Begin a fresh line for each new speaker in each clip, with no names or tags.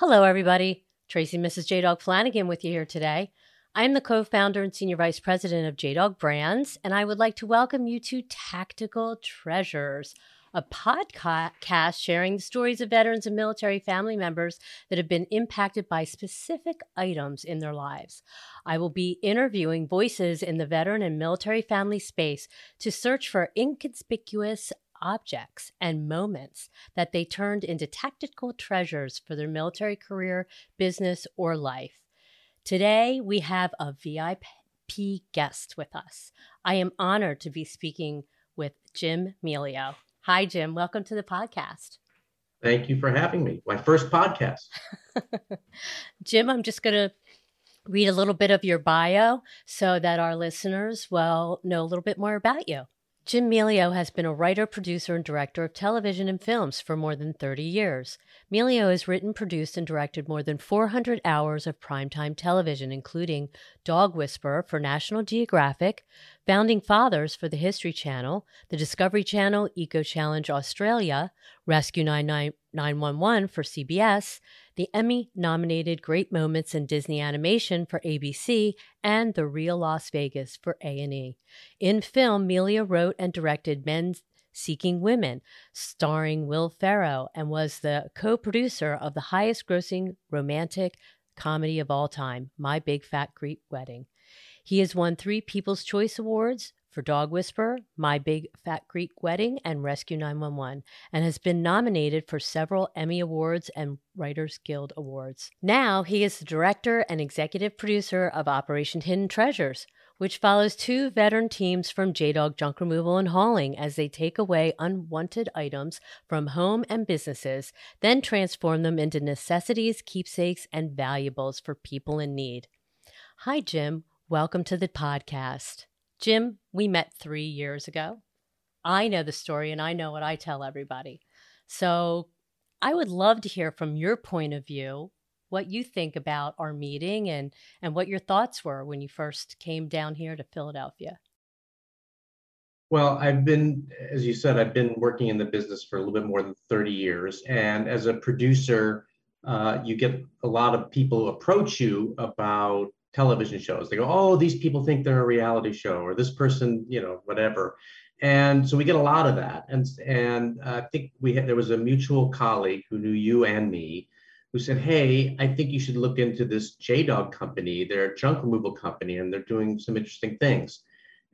Hello, everybody. Tracy Mrs. J Dog Flanagan with you here today. I'm the co founder and senior vice president of J Dog Brands, and I would like to welcome you to Tactical Treasures, a podcast sharing the stories of veterans and military family members that have been impacted by specific items in their lives. I will be interviewing voices in the veteran and military family space to search for inconspicuous objects and moments that they turned into tactical treasures for their military career, business, or life. Today, we have a VIP guest with us. I am honored to be speaking with Jim Milio. Hi, Jim. Welcome to the podcast.
Thank you for having me. My first podcast.
Jim, I'm just going to read a little bit of your bio so that our listeners will know a little bit more about you. Jim Milio has been a writer, producer, and director of television and films for more than 30 years. Milio has written, produced, and directed more than 400 hours of primetime television, including Dog Whisperer for National Geographic, Founding Fathers for the History Channel, the Discovery Channel, Eco Challenge Australia, Rescue 911 for CBS, the Emmy nominated Great Moments in Disney Animation for ABC, and The Real Las Vegas for A&E. In film, Milio wrote and directed Men Seeking Women, starring Will Ferrell, and was the co-producer of the highest-grossing romantic comedy of all time, My Big Fat Greek Wedding. He has won three People's Choice Awards, for Dog Whisperer, My Big Fat Greek Wedding, and Rescue 911, and has been nominated for several Emmy Awards and Writers Guild Awards. Now he is the director and executive producer of Operation Hidden Treasures, which follows two veteran teams from J Dog Junk Removal and Hauling as they take away unwanted items from home and businesses, then transform them into necessities, keepsakes, and valuables for people in need. Hi, Jim. Welcome to the podcast. Jim, we met three years ago. I know the story and I know what I tell everybody. So I would love to hear from your point of view what you think about our meeting and, and what your thoughts were when you first came down here to Philadelphia.
Well, I've been, as you said, I've been working in the business for a little bit more than 30 years. And as a producer, uh, you get a lot of people approach you about television shows. They go, oh, these people think they're a reality show, or this person, you know, whatever. And so we get a lot of that. And and I think we had there was a mutual colleague who knew you and me, who said, hey, I think you should look into this J Dog company. They're a junk removal company, and they're doing some interesting things.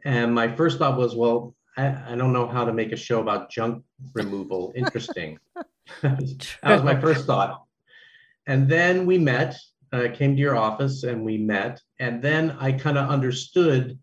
And my first thought was, well, I, I don't know how to make a show about junk removal interesting. that was my first thought. And then we met uh, came to your office and we met. And then I kind of understood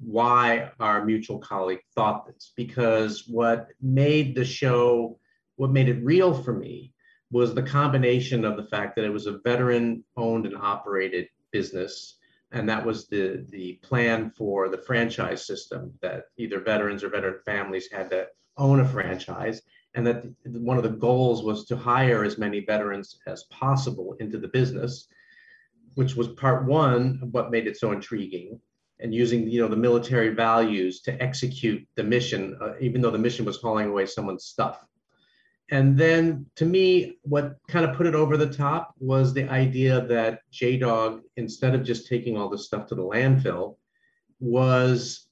why our mutual colleague thought this, because what made the show, what made it real for me was the combination of the fact that it was a veteran owned and operated business. And that was the, the plan for the franchise system that either veterans or veteran families had to own a franchise. And that one of the goals was to hire as many veterans as possible into the business which was part one of what made it so intriguing and using you know the military values to execute the mission uh, even though the mission was hauling away someone's stuff. And then to me what kind of put it over the top was the idea that j-dog instead of just taking all this stuff to the landfill was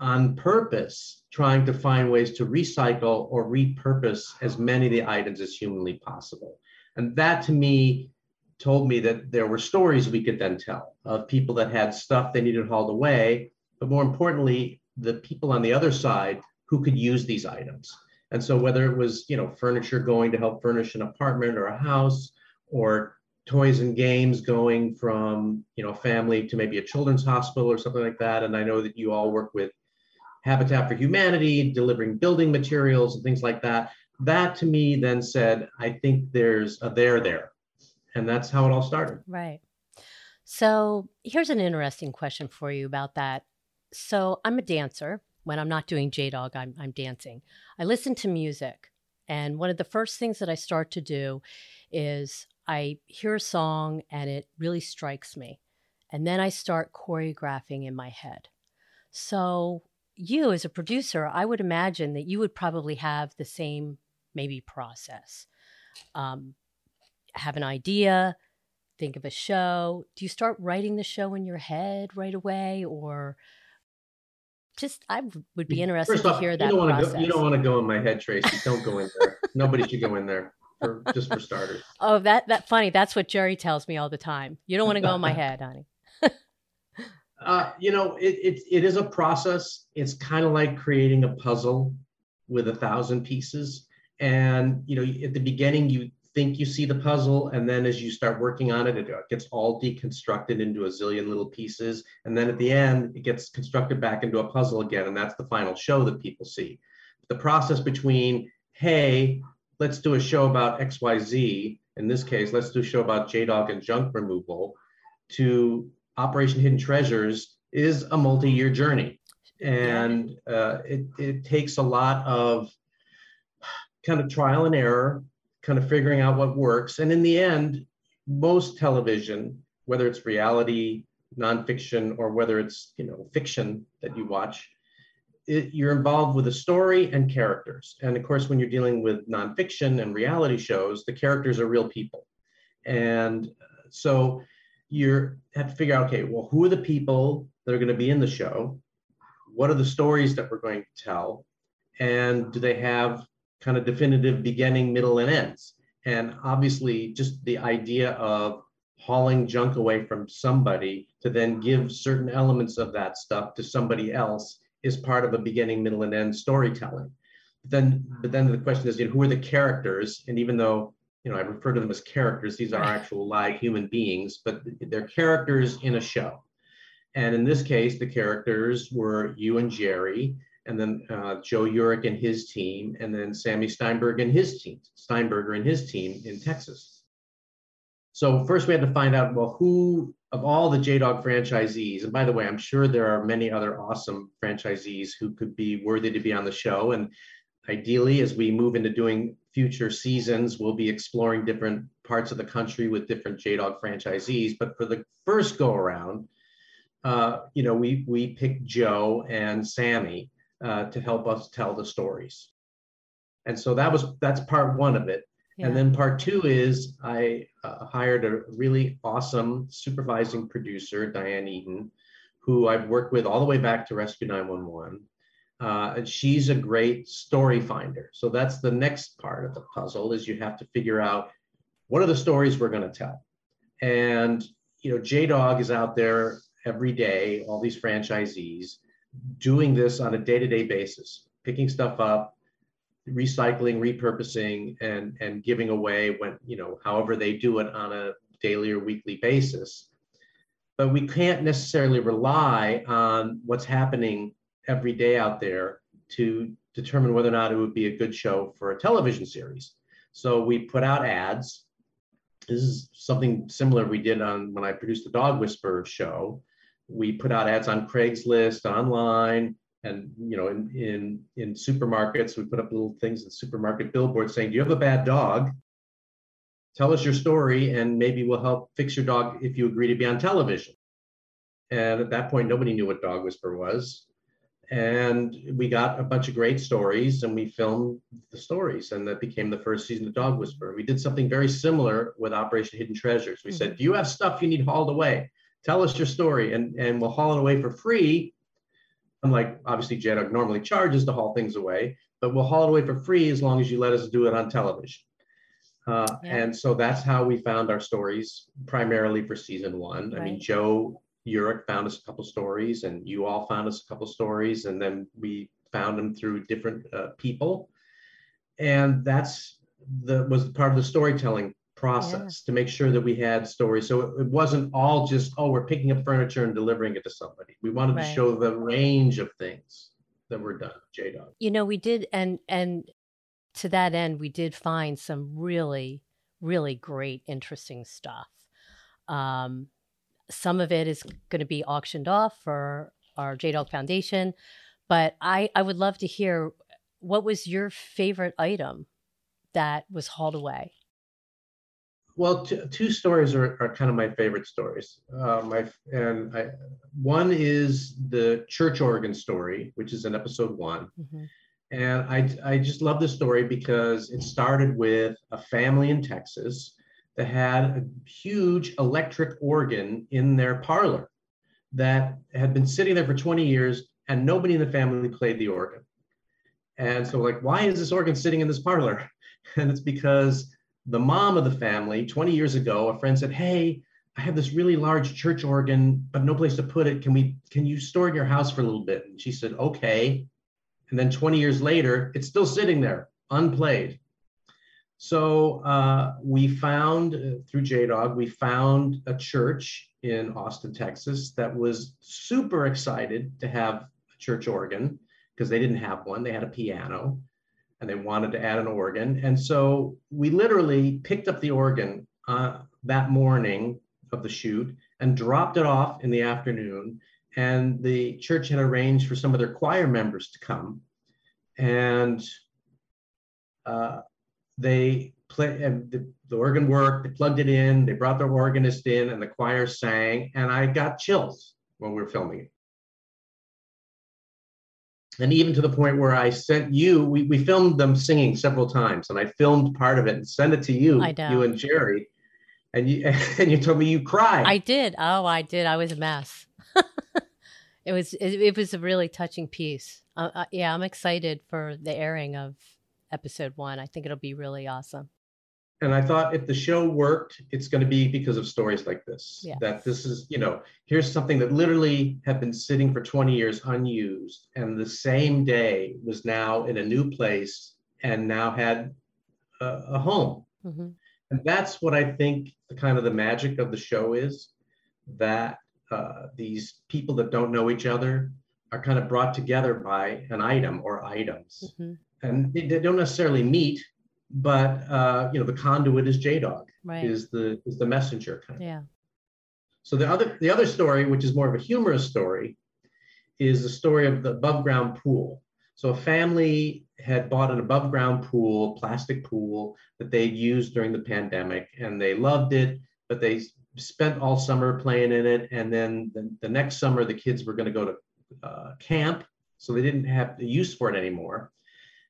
on purpose trying to find ways to recycle or repurpose as many of the items as humanly possible. And that to me told me that there were stories we could then tell of people that had stuff they needed hauled away, but more importantly, the people on the other side who could use these items. And so whether it was, you know, furniture going to help furnish an apartment or a house, or toys and games going from, you know, a family to maybe a children's hospital or something like that. And I know that you all work with Habitat for Humanity, delivering building materials and things like that. That to me then said, I think there's a there there and that's how it all started.
Right. So here's an interesting question for you about that. So I'm a dancer. When I'm not doing J Dog, I'm, I'm dancing. I listen to music. And one of the first things that I start to do is I hear a song and it really strikes me. And then I start choreographing in my head. So, you as a producer, I would imagine that you would probably have the same maybe process. Um, have an idea, think of a show. Do you start writing the show in your head right away, or just I would be interested
First
to
off,
hear that
you don't
process.
Want to go, you don't want to go in my head, Tracy. Don't go in there. Nobody should go in there. For, just for starters.
Oh, that that funny. That's what Jerry tells me all the time. You don't want to go in my head, honey.
uh, you know, it, it it is a process. It's kind of like creating a puzzle with a thousand pieces. And you know, at the beginning, you think you see the puzzle, and then as you start working on it, it gets all deconstructed into a zillion little pieces. And then at the end, it gets constructed back into a puzzle again, and that's the final show that people see. The process between, hey, let's do a show about XYZ. In this case, let's do a show about JDog and junk removal to Operation Hidden Treasures is a multi-year journey. And uh, it, it takes a lot of kind of trial and error, kind of figuring out what works. And in the end, most television, whether it's reality, nonfiction, or whether it's you know fiction that you watch, it, you're involved with a story and characters. And of course, when you're dealing with nonfiction and reality shows, the characters are real people. And uh, so you have to figure out, okay, well, who are the people that are going to be in the show? What are the stories that we're going to tell? And do they have kind of definitive beginning, middle, and ends? And obviously, just the idea of hauling junk away from somebody to then give certain elements of that stuff to somebody else is part of a beginning, middle, and end storytelling. But then, but then the question is, you know, who are the characters? And even though you know I refer to them as characters, these are actual live human beings, but they're characters in a show. And in this case, the characters were you and Jerry, and then uh, Joe Urich and his team, and then Sammy Steinberg and his team, Steinberger and his team in Texas. So first we had to find out, well, who of all the JDog franchisees, and by the way, I'm sure there are many other awesome franchisees who could be worthy to be on the show. And ideally, as we move into doing future seasons, we'll be exploring different parts of the country with different JDog franchisees. But for the first go around, uh, you know, we we picked Joe and Sammy uh, to help us tell the stories. And so that was that's part one of it. Yeah. And then part two is I uh, hired a really awesome supervising producer, Diane Eaton, who I've worked with all the way back to Rescue 911. Uh, and she's a great story finder. So that's the next part of the puzzle is you have to figure out what are the stories we're going to tell. And you know, JDog is out there every day, all these franchisees doing this on a day-to-day basis, picking stuff up, recycling, repurposing, and and giving away when you know however they do it on a daily or weekly basis. But we can't necessarily rely on what's happening every day out there to determine whether or not it would be a good show for a television series. So we put out ads. This is something similar we did on when I produced the Dog Whisperer show. We put out ads on Craigslist, online, and you know in in in supermarkets. We put up little things in supermarket billboards saying do you have a bad dog? Tell us your story and maybe we'll help fix your dog if you agree to be on television. And at that point nobody knew what dog whisper was. And we got a bunch of great stories and we filmed the stories and that became the first season of dog whisper. We did something very similar with operation hidden treasures. We mm-hmm. said do you have stuff you need hauled away tell us your story and and we'll haul it away for free unlike obviously JDog normally charges to haul things away, but we'll haul it away for free as long as you let us do it on television. Uh, yeah. And so that's how we found our stories primarily for season one. Right. I mean, Joe Urich found us a couple stories, and you all found us a couple stories, and then we found them through different uh, people. And that's the was part of the storytelling process yeah. to make sure that we had stories. So it, it, wasn't all just, oh, we're picking up furniture and delivering it to somebody. We wanted right. to show the range of things that were done, JDog.
You know, we did, and and to that end, we did find some really, really great, interesting stuff. Um, some of it is going to be auctioned off for our JDog Foundation, but I I would love to hear what was your favorite item that was hauled away
well, t- two stories are, are kind of my favorite stories. Uh, my and I, one is the church organ story, which is in episode one, mm-hmm. and I I just love this story because it started with a family in Texas that had a huge electric organ in their parlor that had been sitting there for 20 years and nobody in the family played the organ. And so, like, why is this organ sitting in this parlor? And it's because the mom of the family, 20 years ago, a friend said, Hey, I have this really large church organ, but no place to put it. Can we, can you store it in your house for a little bit? And she said, Okay. And then 20 years later, it's still sitting there, unplayed. So uh, we found uh, through JDog, we found a church in Austin, Texas that was super excited to have a church organ because they didn't have one. They had a piano and they wanted to add an organ. And so we literally picked up the organ uh, that morning of the shoot and dropped it off in the afternoon. And the church had arranged for some of their choir members to come. And uh, they play and the, the organ worked, they plugged it in, they brought their organist in, and the choir sang, and I got chills when we were filming it. And even to the point where I sent you, we, we filmed them singing several times, and I filmed part of it and sent it to you, you and Jerry. And you and you told me you cried.
I did. Oh, I did. I was a mess. it was it, it, was a really touching piece. Uh, uh, yeah, I'm excited for the airing of episode one. I think it'll be really awesome.
And I thought if the show worked, it's going to be because of stories like this.
Yeah.
That this is, you know, here's something that literally had been sitting for 20 years unused, and the same day was now in a new place and now had a, a home. Mm-hmm. And that's what I think the kind of the magic of the show is that uh, these people that don't know each other are kind of brought together by an item or items. Mm-hmm and they, they don't necessarily meet, but uh, you know the conduit is JDog,
right.
is the is the messenger kind
of. Yeah.
So the other the other story, which is more of a humorous story, is the story of the above ground pool. So a family had bought an above ground pool, plastic pool that they'd used during the pandemic, and they loved it, but they spent all summer playing in it. And then the, the next summer, the kids were going to go to uh, camp, so they didn't have the use for it anymore.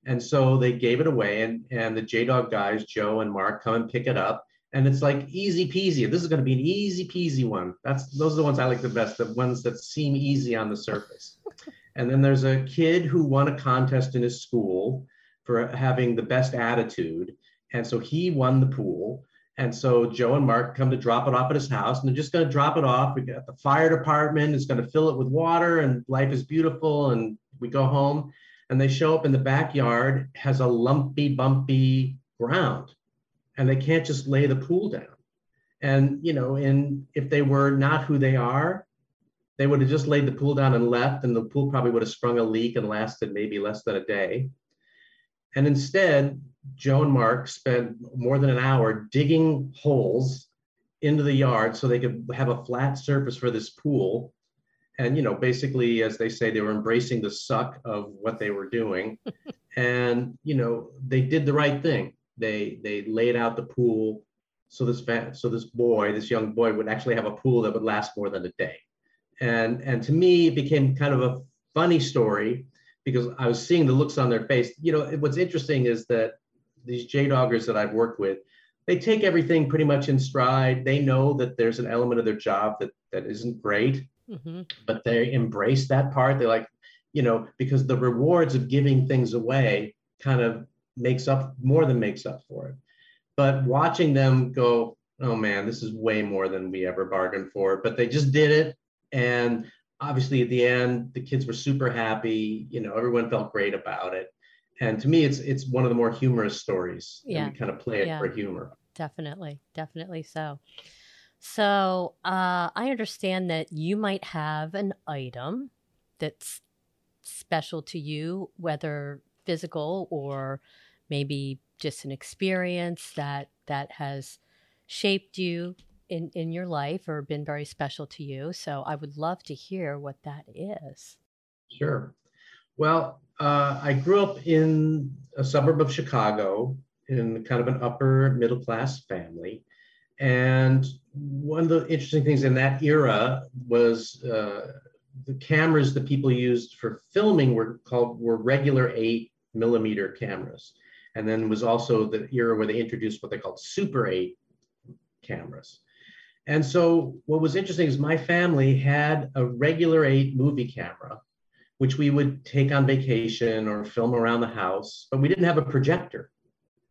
And so they gave it away, and and the JDog guys, Joe and Mark, come and pick it up, and it's like easy peasy. This is going to be an easy peasy one. That's those are the ones I like the best, the ones that seem easy on the surface. and then there's a kid who won a contest in his school for having the best attitude, and so he won the pool. And so Joe and Mark come to drop it off at his house, and they're just going to drop it off. We got the fire department is going to fill it with water, and life is beautiful. And we go home, and they show up in the backyard has a lumpy, bumpy ground, and they can't just lay the pool down. And you know, and if they were not who they are, they would have just laid the pool down and left, and the pool probably would have sprung a leak and lasted maybe less than a day. And instead, Joe and Mark spent more than an hour digging holes into the yard so they could have a flat surface for this pool and you know basically as they say they were embracing the suck of what they were doing. And you know they did the right thing. They they laid out the pool so this so this boy this young boy would actually have a pool that would last more than a day. And and to me it became kind of a funny story because i was seeing the looks on their face. You know what's interesting is that these j-doggers that i've worked with they take everything pretty much in stride. They know that there's an element of their job that that isn't great mm-hmm. but they embrace that part. They like, you know, because the rewards of giving things away kind of makes up more than makes up for it. But watching them go, oh man, this is way more than we ever bargained for. But they just did it. And obviously at the end, the kids were super happy. You know, everyone felt great about it. And to me, it's it's one of the more humorous stories.
Yeah.
we kind of play it
yeah.
for humor.
Definitely. Definitely so. So uh, I understand that you might have an item that's special to you, whether physical or maybe just an experience that that has shaped you in in your life or been very special to you. So I would love to hear what that is.
Sure. Well, uh, I grew up in a suburb of Chicago in kind of an upper middle class family. And one of the interesting things in that era was uh, the cameras that people used for filming were called were regular eight millimeter cameras. And then was also the era where they introduced what they called Super 8 cameras. And so what was interesting is my family had a regular eight movie camera, which we would take on vacation or film around the house, but we didn't have a projector.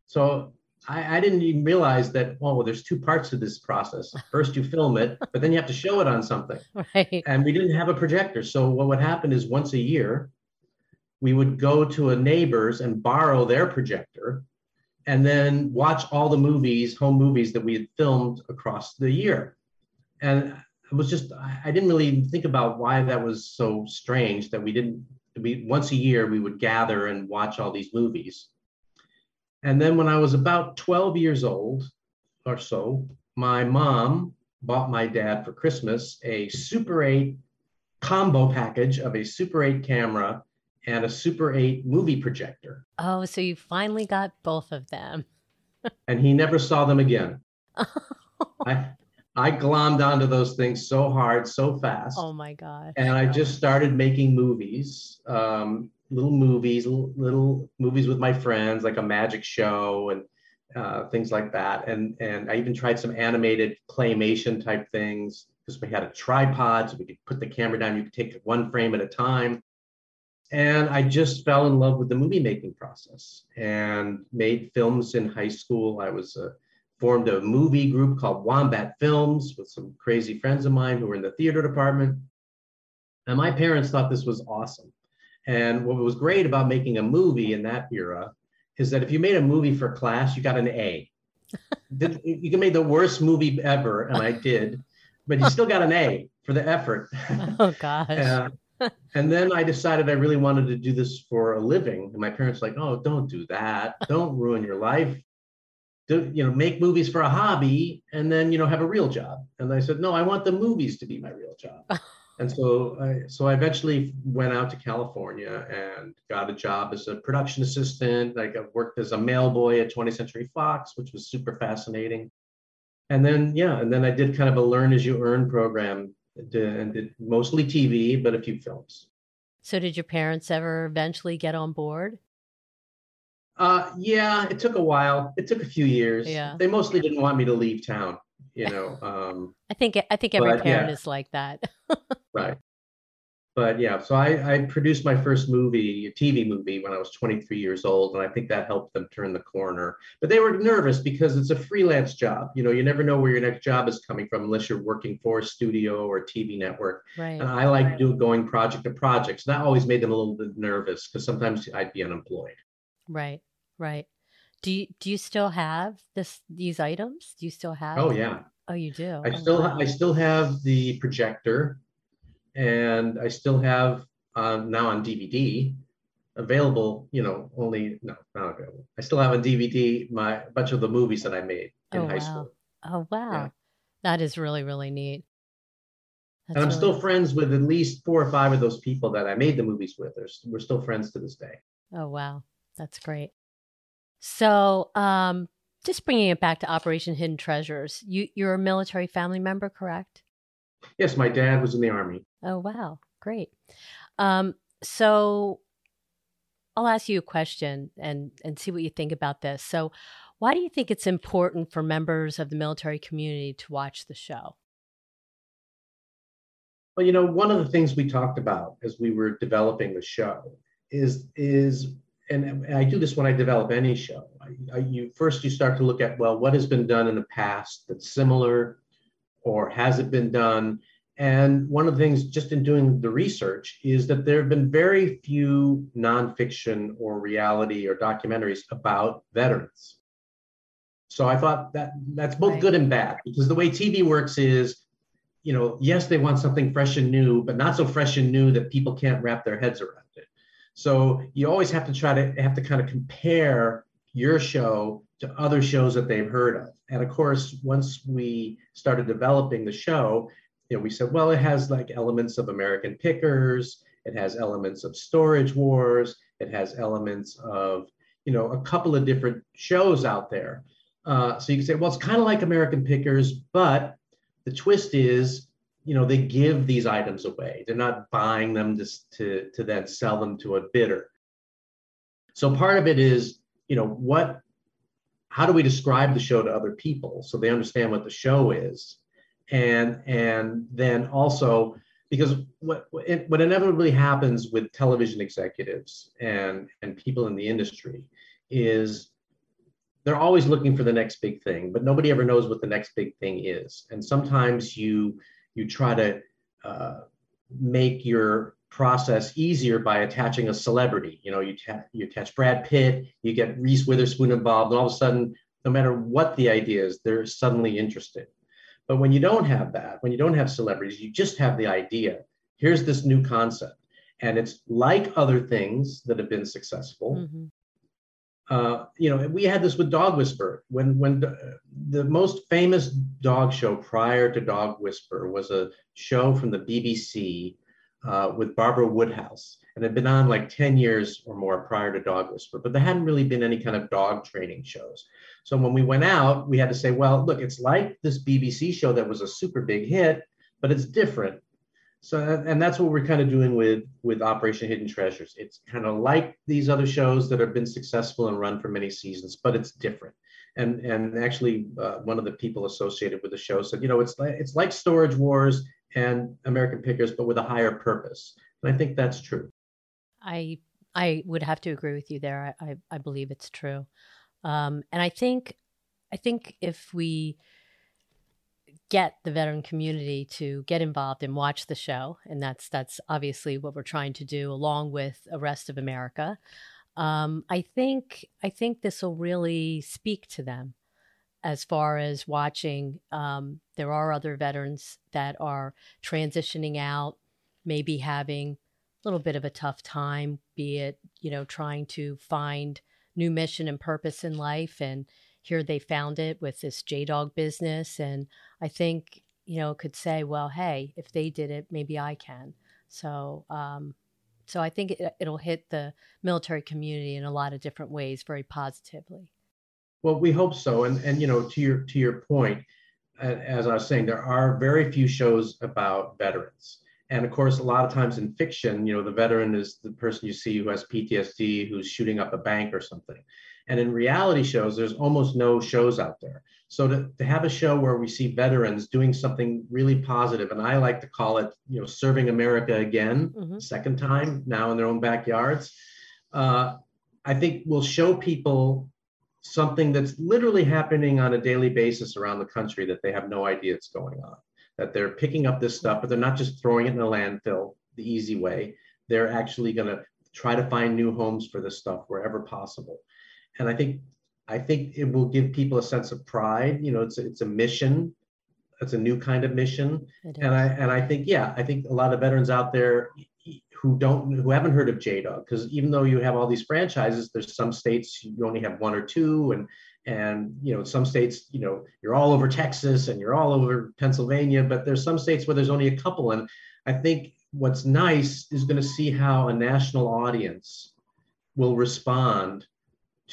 So I, I didn't even realize that, oh, well, there's two parts to this process. First, you film it, but then you have to show it on something. Right. And we didn't have a projector. So what would happen is once a year, we would go to a neighbor's and borrow their projector and then watch all the movies, home movies that we had filmed across the year. And it was just, I didn't really think about why that was so strange that we didn't, we once a year we would gather and watch all these movies. And then when I was about 12 years old or so, my mom bought my dad for Christmas a Super 8 combo package of a Super 8 camera and a Super 8 movie projector.
Oh, so you finally got both of them.
and he never saw them again. I, I glommed onto those things so hard, so fast.
Oh my God.
And I just started making movies. Um, little movies, little, movies with my friends, like a magic show and uh, things like that. And and I even tried some animated claymation type things because we had a tripod, so we could put the camera down. You could take one frame at a time. And I just fell in love with the movie making process and made films in high school. I was uh, formed a movie group called Wombat Films with some crazy friends of mine who were in the theater department. And my parents thought this was awesome. And what was great about making a movie in that era is that if you made a movie for class, you got an A. you can make the worst movie ever, and I did, but you still got an A for the effort.
Oh gosh. Uh,
and then I decided I really wanted to do this for a living. And my parents were like, "Oh, don't do that. Don't ruin your life. Do, you know, make movies for a hobby, and then you know have a real job." And I said, "No, I want the movies to be my real job." And so I, so I eventually went out to California and got a job as a production assistant. Like I worked as a mail boy at 20th Century Fox, which was super fascinating. And then, yeah, and then I did kind of a learn as you earn program and did mostly TV, but a few films.
So did your parents ever eventually get on board?
Uh, yeah, it took a while. It took a few years. Yeah. They mostly didn't want me to leave town you know. Um,
I think I think every but, parent yeah. is like that.
right. But yeah, so I, I produced my first movie, a TV movie, when I was 23 years old, and I think that helped them turn the corner. But they were nervous because it's a freelance job. You know, you never know where your next job is coming from unless you're working for a studio or a TV network. Right. And I like do going project to project, so that always made them a little bit nervous because sometimes I'd be unemployed.
Right. Right. Do you do you still have this these items? Do you still have?
Oh yeah.
Oh, you do.
I oh, still wow. I still have the projector, and I still have um, now on DVD available. You know, only no not available. I still have on DVD my a bunch of the movies that I made in oh, high
wow.
school.
Oh wow, yeah. that is really really neat.
That's and I'm really still friends with at least four or five of those people that I made the movies with. we're still friends to this day.
Oh wow, that's great. So, um, just bringing it back to Operation Hidden Treasures, you, you're a military family member, correct?
Yes, my dad was in the Army.
Oh, wow. Great. Um, so, I'll ask you a question and, and see what you think about this. So, why do you think it's important for members of the military community to watch the show?
Well, you know, one of the things we talked about as we were developing the show is is and I do this when I develop any show. I, I, you first you start to look at well, what has been done in the past that's similar, or has it been done? And one of the things, just in doing the research, is that there have been very few nonfiction or reality or documentaries about veterans. So I thought that that's both right. good and bad because the way TV works is, you know, yes, they want something fresh and new, but not so fresh and new that people can't wrap their heads around it. So you always have to try to have to kind of compare your show to other shows that they've heard of. And of course, once we started developing the show, you know, we said, well, it has like elements of American Pickers, it has elements of Storage Wars, it has elements of, you know, a couple of different shows out there. Uh, so you can say, well, it's kind of like American Pickers, but the twist is you know they give these items away. They're not buying them just to to then sell them to a bidder. So part of it is you know what how do we describe the show to other people so they understand what the show is? And and then also because what what inevitably happens with television executives and and people in the industry is they're always looking for the next big thing but nobody ever knows what the next big thing is. And sometimes you you try to uh, make your process easier by attaching a celebrity. You know, you, ta- you attach Brad Pitt, you get Reese Witherspoon involved, and all of a sudden, no matter what the idea is, they're suddenly interested. But when you don't have that, when you don't have celebrities, you just have the idea. Here's this new concept. And it's like other things that have been successful. Mm-hmm. Uh, you know, we had this with Dog Whisperer. When when the, the most famous dog show prior to Dog Whisperer was a show from the BBC uh, with Barbara Woodhouse, and had been on like 10 years or more prior to Dog Whisperer, but there hadn't really been any kind of dog training shows. So when we went out, we had to say, well, look, it's like this BBC show that was a super big hit, but it's different. So, and that's what we're kind of doing with with Operation Hidden Treasures. It's kind of like these other shows that have been successful and run for many seasons, but it's different. And and actually, uh, one of the people associated with the show said, you know, it's like it's like Storage Wars and American Pickers, but with a higher purpose. And I think that's true.
I I would have to agree with you there. I I, I believe it's true, um, and I think I think if we get the veteran community to get involved and watch the show, and that's that's obviously what we're trying to do, along with the rest of America. Um, I think I think this will really speak to them as far as watching. Um, there are other veterans that are transitioning out, maybe having a little bit of a tough time, be it, you know, trying to find new mission and purpose in life. And here they found it with this J Dog business. And I think, you know, could say, well, hey, if they did it, maybe I can. So, um, so I think it, it'll hit the military community in a lot of different ways very positively.
Well, we hope so. And and you know, to your to your point, as I was saying, there are very few shows about veterans. And of course, a lot of times in fiction, you know, the veteran is the person you see who has PTSD, who's shooting up a bank or something. And in reality shows, there's almost no shows out there. So to, to have a show where we see veterans doing something really positive, and I like to call it, you know, serving America again, mm-hmm. second time now in their own backyards, uh, I think will show people something that's literally happening on a daily basis around the country that they have no idea it's going on. That they're picking up this stuff, but they're not just throwing it in a landfill the easy way. They're actually going to try to find new homes for this stuff wherever possible. And I think I think it will give people a sense of pride. You know, it's a, it's a mission. It's a new kind of mission. And I and I think yeah, I think a lot of veterans out there who don't who haven't heard of JDOG because even though you have all these franchises, there's some states you only have one or two, and and you know some states you know you're all over Texas and you're all over Pennsylvania, but there's some states where there's only a couple, and I think what's nice is going to see how a national audience will respond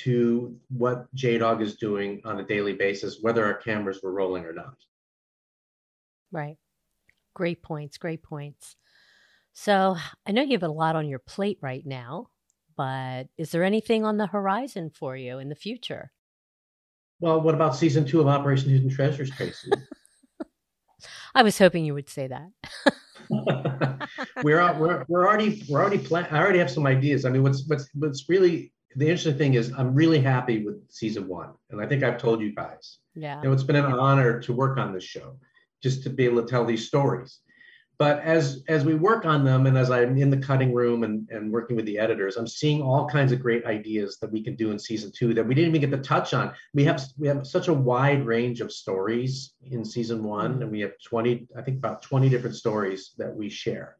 to what JDOG is doing on a daily basis, whether our cameras were rolling or not.
Right. Great points. Great points. So I know you have a lot on your plate right now, but is there anything on the horizon for you in the future?
Well, what about season two of Operation Hidden Treasures, Tracy?
I was hoping you would say that.
we're, we're we're already we're already plan- I already have some ideas. I mean, what's what's what's really the interesting thing is I'm really happy with season one, and I think I've told you guys.
Yeah.
You know, it's been an honor to work on this show, just to be able to tell these stories but as as we work on them and as i'm in the cutting room and, and working with the editors i'm seeing all kinds of great ideas that we can do in season two that we didn't even get to touch on we have we have such a wide range of stories in season one and we have 20 i think about 20 different stories that we share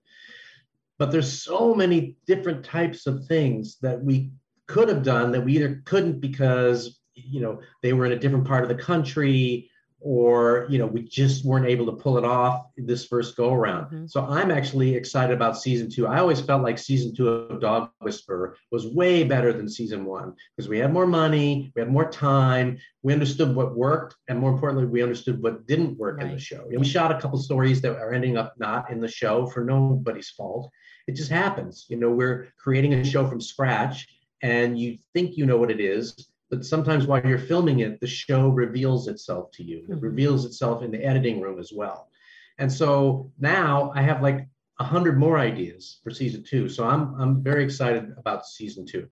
but there's so many different types of things that we could have done that we either couldn't because you know they were in a different part of the country or you know we just weren't able to pull it off this first go around. Mm-hmm. so i'm actually excited about season two. I always felt like season two of dog whisperer was way better than season one because we had more money we had more time we understood what worked and more importantly we understood what didn't work right. in the show. And we shot a couple stories that are ending up not in the show for nobody's fault. It just happens. You know we're creating a show from scratch and you think you know what it is but sometimes while you're filming it, the show reveals itself to you. It
Mhm.
reveals itself in the editing room as well. And so now I have like a hundred more ideas for season two. So I'm I'm very excited about season two.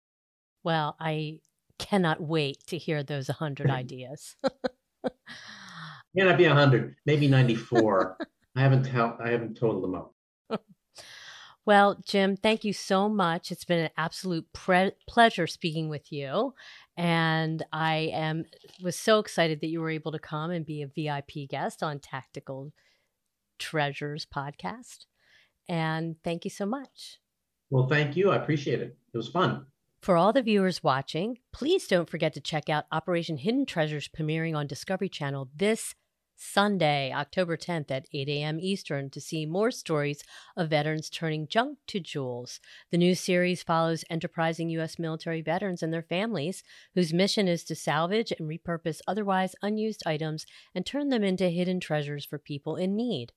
Well, I cannot wait to hear those 100 ideas.
May not be a hundred, maybe 94. I haven't tel- I haven't totaled them up.
Well, Jim, thank you so much. It's been an absolute pre- pleasure speaking with you. And I am was so excited that you were able to come and be a VIP guest on Tactical Treasures podcast. And thank you so much.
Well, thank you. I appreciate it. It was fun.
For all the viewers watching, please don't forget to check out Operation Hidden Treasures premiering on Discovery Channel this Sunday, October 10th at 8 a.m. Eastern to see more stories of veterans turning junk to jewels. The new series follows enterprising U.S. military veterans and their families whose mission is to salvage and repurpose otherwise unused items and turn them into hidden treasures for people in need.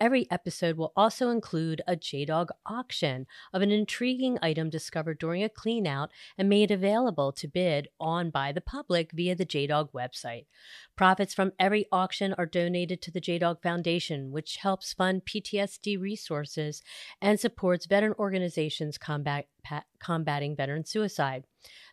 Every episode will also include a JDog auction of an intriguing item discovered during a cleanout and made available to bid on by the public via the JDog website. Profits from every auction are donated to the JDog Foundation, which helps fund PTSD resources and supports veteran organizations combat, combating veteran suicide.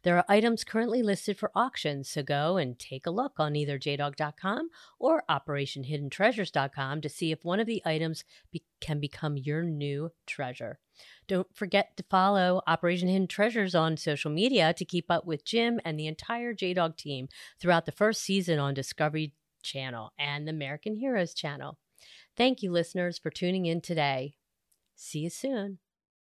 There are items currently listed for auction, so go and take a look on either jdog.com or operationhiddentreasures.com to see if one of the items be- can become your new treasure. Don't forget to follow Operation Hidden Treasures on social media to keep up with Jim and the entire JDog team throughout the first season on Discovery Channel and the American Heroes channel. Thank you, listeners, for tuning in today. See you soon.